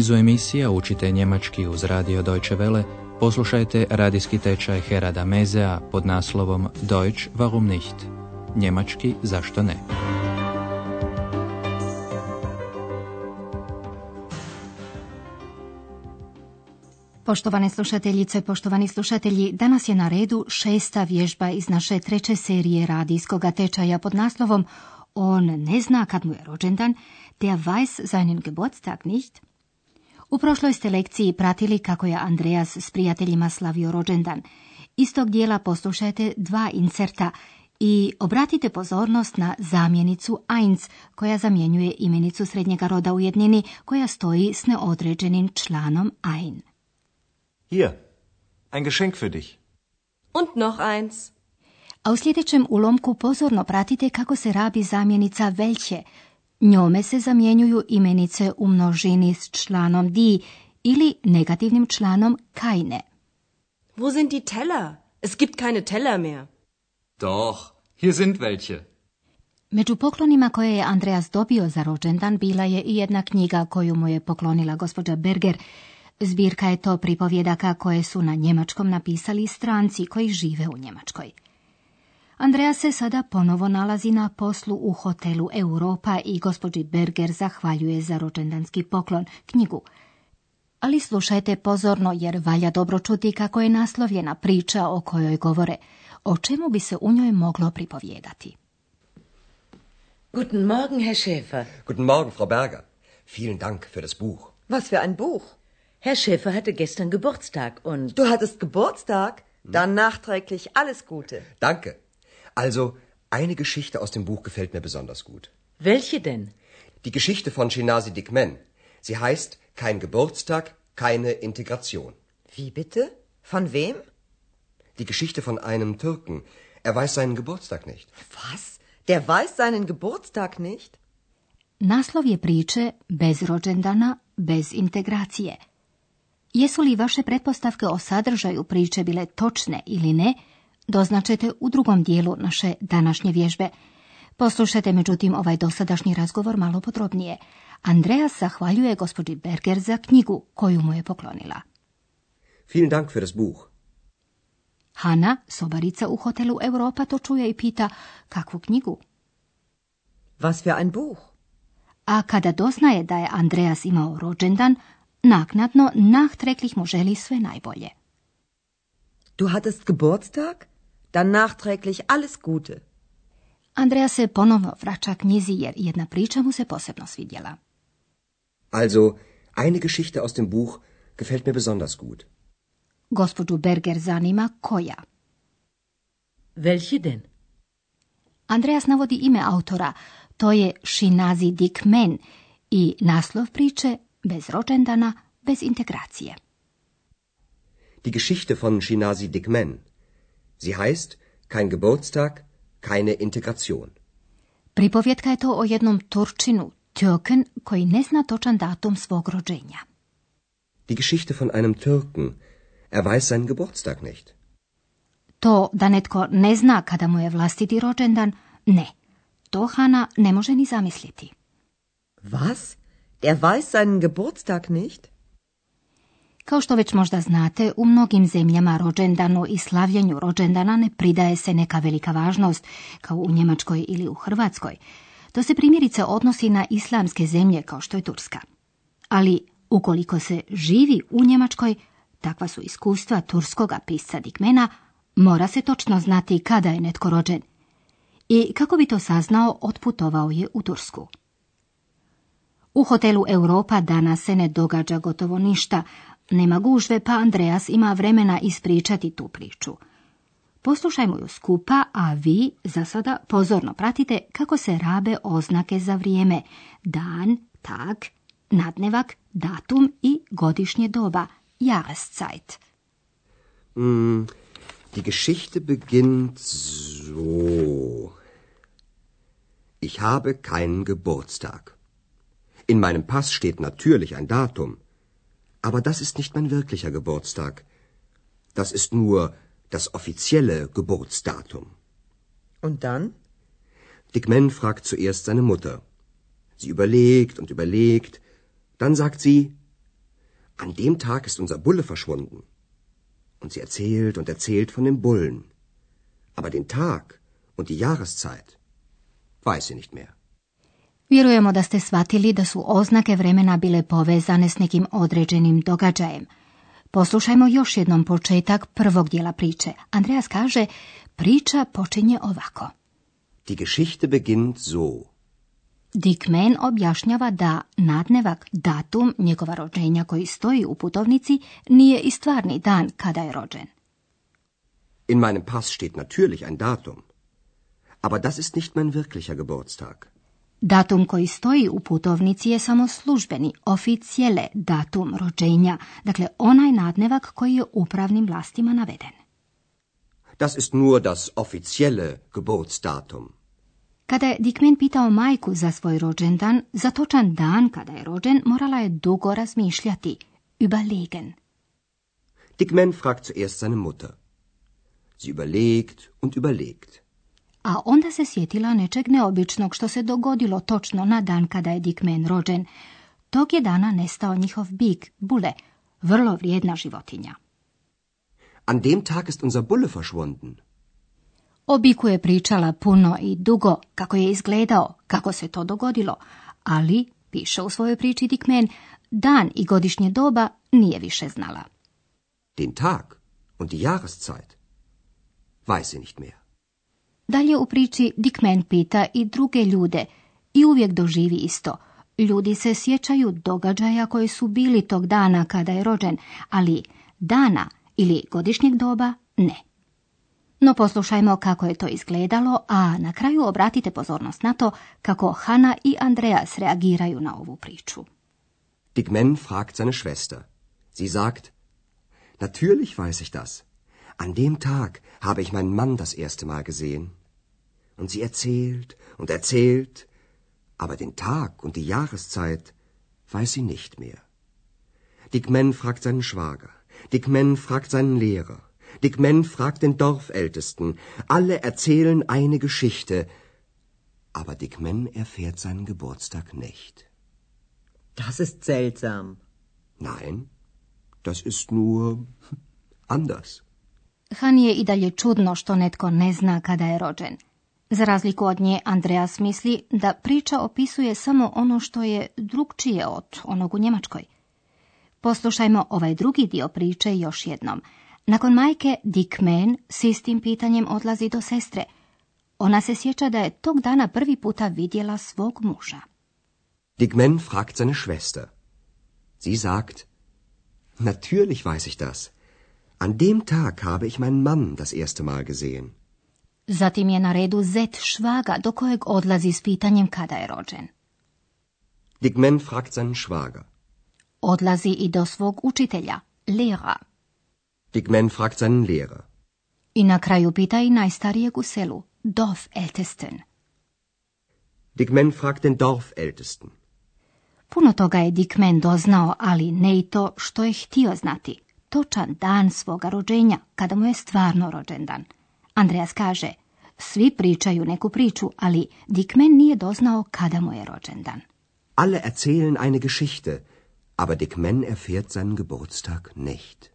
nizu emisija učite njemački uz radio Deutsche Welle, poslušajte radijski tečaj Herada Mezea pod naslovom Deutsch warum nicht? Njemački zašto ne? Poštovane slušateljice, poštovani slušatelji, danas je na redu šesta vježba iz naše treće serije radijskog tečaja pod naslovom On ne zna kad mu je rođendan, der weiß seinen Geburtstag nicht. U prošloj ste lekciji pratili kako je Andreas s prijateljima slavio rođendan. Iz tog dijela poslušajte dva inserta i obratite pozornost na zamjenicu eins, koja zamjenjuje imenicu srednjega roda u jednini, koja stoji s neodređenim članom ein. Hier, ein Geschenk für dich. Und noch eins. A u sljedećem ulomku pozorno pratite kako se rabi zamjenica velće. Njome se zamjenjuju imenice u množini s članom di ili negativnim članom kajne. Wo sind die Teller? Es gibt keine Teller mehr. Doch, hier sind welche. Među poklonima koje je Andreas dobio za rođendan bila je i jedna knjiga koju mu je poklonila gospođa Berger. Zbirka je to pripovjedaka koje su na njemačkom napisali stranci koji žive u Njemačkoj. Andreas se sada ponovo nalazi na poslu u hotelu Europa i gospođi Berger zahvaljuje za rođendanski poklon, knjigu. Ali slušajte pozorno jer valja dobro čuti kako je naslovljena priča o kojoj govore, o čemu bi se u njoj moglo pripovjedati. Guten Morgen, Herr Schäfer. Guten Morgen, Frau Berger. Vielen Dank für das Buch. Was für ein Buch? Herr Schäfer hatte gestern Geburtstag und... Du hattest Geburtstag? Dann nachträglich alles Gute. Danke. Also, eine Geschichte aus dem Buch gefällt mir besonders gut. Welche denn? Die Geschichte von Shinasi Dikmen. Sie heißt Kein Geburtstag, keine Integration. Wie bitte? Von wem? Die Geschichte von einem Türken. Er weiß seinen Geburtstag nicht. Was? Der weiß seinen Geburtstag nicht? Naslov je priče bez rođendana, bez integracije. Jesu li vaše pretpostavke o sadržaju priče bile točne ili ne, doznačete u drugom dijelu naše današnje vježbe. Poslušajte međutim ovaj dosadašnji razgovor malo podrobnije. Andreas zahvaljuje gospođi Berger za knjigu koju mu je poklonila. Vielen Dank für das Buch. Hanna, sobarica u hotelu Europa, to čuje i pita kakvu knjigu. Was für ein Buch? A kada doznaje da je Andreas imao rođendan, naknadno nahtreklich mu želi sve najbolje. Du hattest Geburtstag? Dann nachträglich alles Gute. Andreas se ponovno vraća knjizi jer jedna priča mu se posebno svidjela. Also, eine Geschichte aus dem Buch gefällt mir besonders gut. Gospođu Berger zanima koja. Welche denn? Andreas navodi ime autora, to je Shinazi Dikmen i naslov priče bez rođendana, bez integracije. Die Geschichte von Shinasi Dikmen. Sie heißt Kein Geburtstag, keine Integration. Pripovjetka je to o jednom Turčinu, Türken, koji ne zna točan datum svog rođenja. Die Geschichte von einem Türken. Er weiß seinen Geburtstag nicht. To da netko ne zna kada mu je vlastiti rođendan, ne. To Hana ne može ni zamisliti. Was? Der weiß seinen Geburtstag nicht? Kao što već možda znate, u mnogim zemljama rođendanu i slavljenju rođendana ne pridaje se neka velika važnost, kao u Njemačkoj ili u Hrvatskoj. To se primjerice odnosi na islamske zemlje kao što je Turska. Ali ukoliko se živi u Njemačkoj, takva su iskustva turskoga pisca Dikmena, mora se točno znati kada je netko rođen. I kako bi to saznao, otputovao je u Tursku. U hotelu Europa danas se ne događa gotovo ništa, nema gužve, pa Andreas ima vremena ispričati tu priču. Poslušajmo ju skupa, a vi za sada pozorno pratite kako se rabe oznake za vrijeme. Dan, tag, nadnevak, datum i godišnje doba, Jahreszeit. Mm, die Geschichte beginnt so. Ich habe keinen Geburtstag. In meinem Pass steht natürlich ein Datum. Aber das ist nicht mein wirklicher Geburtstag. Das ist nur das offizielle Geburtsdatum. Und dann? Dick Man fragt zuerst seine Mutter. Sie überlegt und überlegt. Dann sagt sie, An dem Tag ist unser Bulle verschwunden. Und sie erzählt und erzählt von dem Bullen. Aber den Tag und die Jahreszeit weiß sie nicht mehr. Vjerujemo da ste shvatili da su oznake vremena bile povezane s nekim određenim događajem. Poslušajmo još jednom početak prvog dijela priče. Andreas kaže, priča počinje ovako. Die Geschichte beginnt so. Dick Mann objašnjava da nadnevak, datum njegova rođenja koji stoji u putovnici nije i stvarni dan kada je rođen. In meinem Pass steht natürlich ein Datum. Aber das ist nicht mein wirklicher Geburtstag. Datum koji stoji u putovnici je samo službeni, oficijele datum rođenja, dakle onaj nadnevak koji je upravnim vlastima naveden. Das ist nur das offizielle Geburtsdatum. Kada je Dickman pitao majku za svoj rođendan, za točan dan kada je rođen, morala je dugo razmišljati, überlegen. Dickman fragt zuerst seine Mutter. Sie überlegt und überlegt. A onda se sjetila nečeg neobičnog što se dogodilo točno na dan kada je Dickman rođen. Tog je dana nestao njihov bik, bule, vrlo vrijedna životinja. An dem Tag ist unser Bulle verschwunden. O biku je pričala puno i dugo kako je izgledao, kako se to dogodilo, ali, piše u svojoj priči Dickman, dan i godišnje doba nije više znala. Den Tag und die Jahreszeit weiß sie nicht mehr. Dalje u priči Dickman pita i druge ljude i uvijek doživi isto. Ljudi se sjećaju događaja koji su bili tog dana kada je rođen, ali dana ili godišnjeg doba ne. No poslušajmo kako je to izgledalo, a na kraju obratite pozornost na to kako Hanna i Andreas reagiraju na ovu priču. Dickman fragt seine Schwester. Sie sagt, Natürlich weiß ich das. An dem Tag habe ich meinen Mann das erste Mal gesehen. Und sie erzählt und erzählt, aber den Tag und die Jahreszeit weiß sie nicht mehr. Dickman fragt seinen Schwager. Dickman fragt seinen Lehrer. Dickman fragt den Dorfältesten. Alle erzählen eine Geschichte. Aber Dickman erfährt seinen Geburtstag nicht. Das ist seltsam. Nein, das ist nur anders. Hani je i dalje čudno što netko ne zna kada je rođen. Za razliku od nje, Andreas misli da priča opisuje samo ono što je drugčije od onog u Njemačkoj. Poslušajmo ovaj drugi dio priče još jednom. Nakon majke, Dick Mann s istim pitanjem odlazi do sestre. Ona se sjeća da je tog dana prvi puta vidjela svog muža. Dick Mann fragt seine Schwester. Sie sagt, Natürlich weiß ich das. An dem Tag habe ich meinen Mann das erste Mal gesehen. Zatim je na redu Zet Švaga, do kojeg odlazi s pitanjem kada je rođen. Dick Mann fragt seinen Schwager. Odlazi i do svog učitelja, Lehrer. Dick Mann fragt seinen Lehrer. I na kraju pita i najstarijeg u selu, Dorfältesten. Dick Mann fragt den Dorfältesten. Puno toga je Dick Mann doznao, ali ne i to što je htio znati. Točan dan svoga rođenja, kada mu je stvarno rođendan. Andreas kaže, svi pričaju neku priču, ali Dick Mann nije doznao kada mu je rođendan. Alle erzählen eine Geschichte, aber Dick Mann erfährt seinen Geburtstag nicht.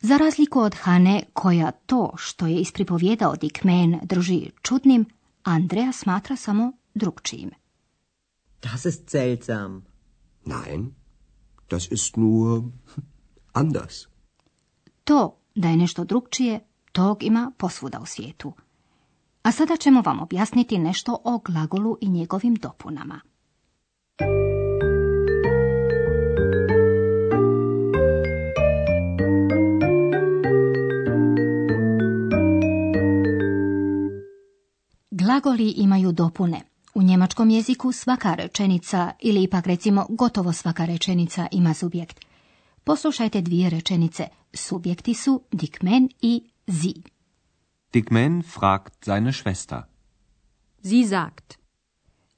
Za razliku od Hane, koja to što je ispripovjedao Dick Mann drži čudnim, Andrea smatra samo drugčijim. Das ist seltsam. Nein, das ist nur anders. To da je nešto drugčije, tog ima posvuda u svijetu. A sada ćemo vam objasniti nešto o glagolu i njegovim dopunama. Glagoli imaju dopune. U njemačkom jeziku svaka rečenica ili ipak recimo gotovo svaka rečenica ima subjekt. Poslušajte dvije rečenice. Subjekti su Dick Mann i Sie. Dick fragt seine Schwester. Sie sagt.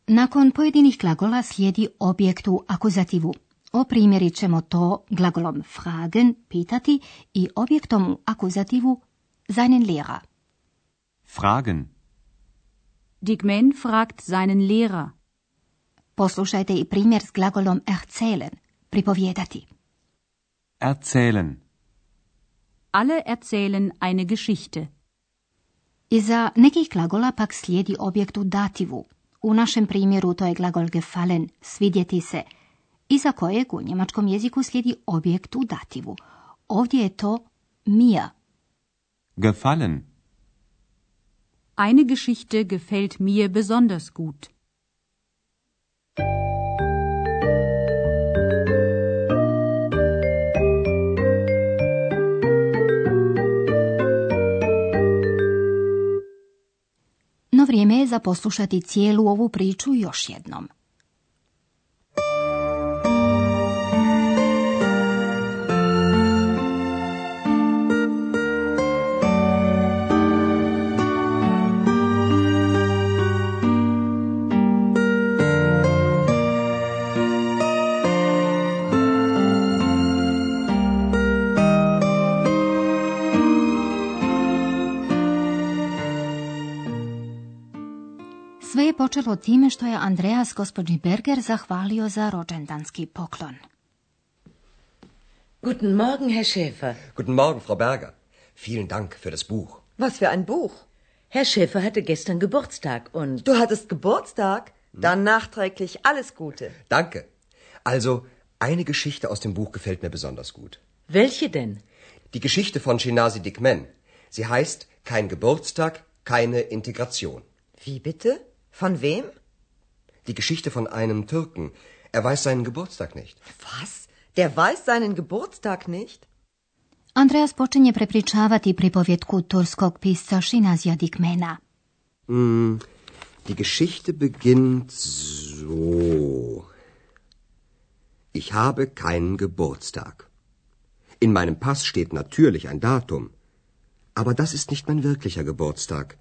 Nakon pojedinih glagola slijedi objekt u akuzativu. Oprimjerit ćemo to glagolom fragen, pitati, i objektom u akuzativu seinen Lehrer. Fragen. Dick fragt seinen Lehrer. Poslušajte i primjer s glagolom erzählen, pripovjedati. Erzählen. Alle erzählen eine Geschichte. Iza nekih glagola pak slijedi objekt u dativu. U našem primjeru to je glagol gefallen, svidjeti se, iza kojeg u njemačkom jeziku slijedi objekt u dativu. Ovdje je to mir. Gefallen. Eine Geschichte gefällt mir besonders gut. Vrijeme je za poslušati cijelu ovu priču još jednom. Počelo time što je Andreas gospođi Berger zahvalio za rođendanski poklon. Guten Morgen, Herr Schäfer. Guten Morgen, Frau Berger. Vielen Dank für das Buch. Was für ein Buch? Herr Schäfer hatte gestern Geburtstag und... Du hattest Geburtstag? Dann nachträglich alles Gute. Danke. Also, eine Geschichte aus dem Buch gefällt mir besonders gut. Welche denn? Die Geschichte von Shinasi Dikmen. Sie heißt Kein Geburtstag, keine Integration. Wie bitte? Von wem? Die Geschichte von einem Türken. Er weiß seinen Geburtstag nicht. Was? Der weiß seinen Geburtstag nicht? Andreas počinje prepričavati pripovjetku turskog pisca Shinazija Dikmena. Hm, die Geschichte beginnt so. Ich habe keinen Geburtstag. In meinem Pass steht natürlich ein Datum. Aber das ist nicht mein wirklicher Geburtstag.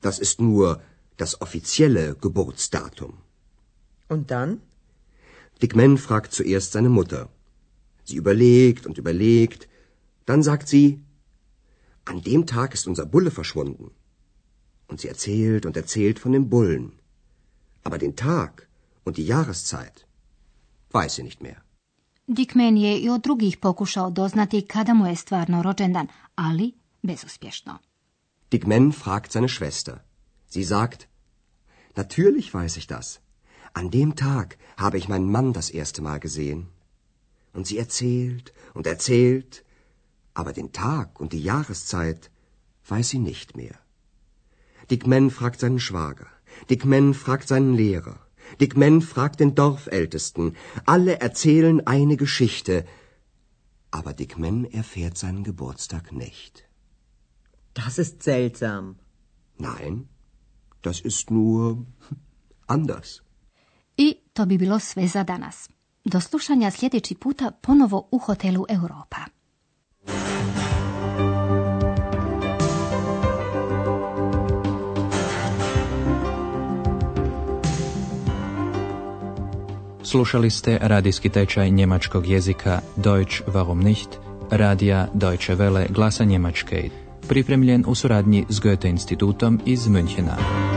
Das ist nur das offizielle Geburtsdatum. Und dann? Dick Man fragt zuerst seine Mutter. Sie überlegt und überlegt. Dann sagt sie, an dem Tag ist unser Bulle verschwunden. Und sie erzählt und erzählt von dem Bullen. Aber den Tag und die Jahreszeit weiß sie nicht mehr. Dickman je i od drugih pokušao doznati kada mu je stvarno rođendan, ali bezuspješno. Dick Man fragt seine Schwester. Sie sagt, Natürlich weiß ich das. An dem Tag habe ich meinen Mann das erste Mal gesehen. Und sie erzählt und erzählt, aber den Tag und die Jahreszeit weiß sie nicht mehr. Dick Man fragt seinen Schwager. Dick Man fragt seinen Lehrer. Dick Man fragt den Dorfältesten. Alle erzählen eine Geschichte. Aber Dick Man erfährt seinen Geburtstag nicht. Das ist seltsam. Nein, das ist nur anders. I to bi bilo sve za danas. Do slušanja sljedeći puta ponovo u hotelu Europa. Slušali ste radijski tečaj njemačkog jezika Deutsch warum nicht, radija Deutsche Welle glasa Njemačke, pripremljen u suradnji s Goethe institutom iz Münchena.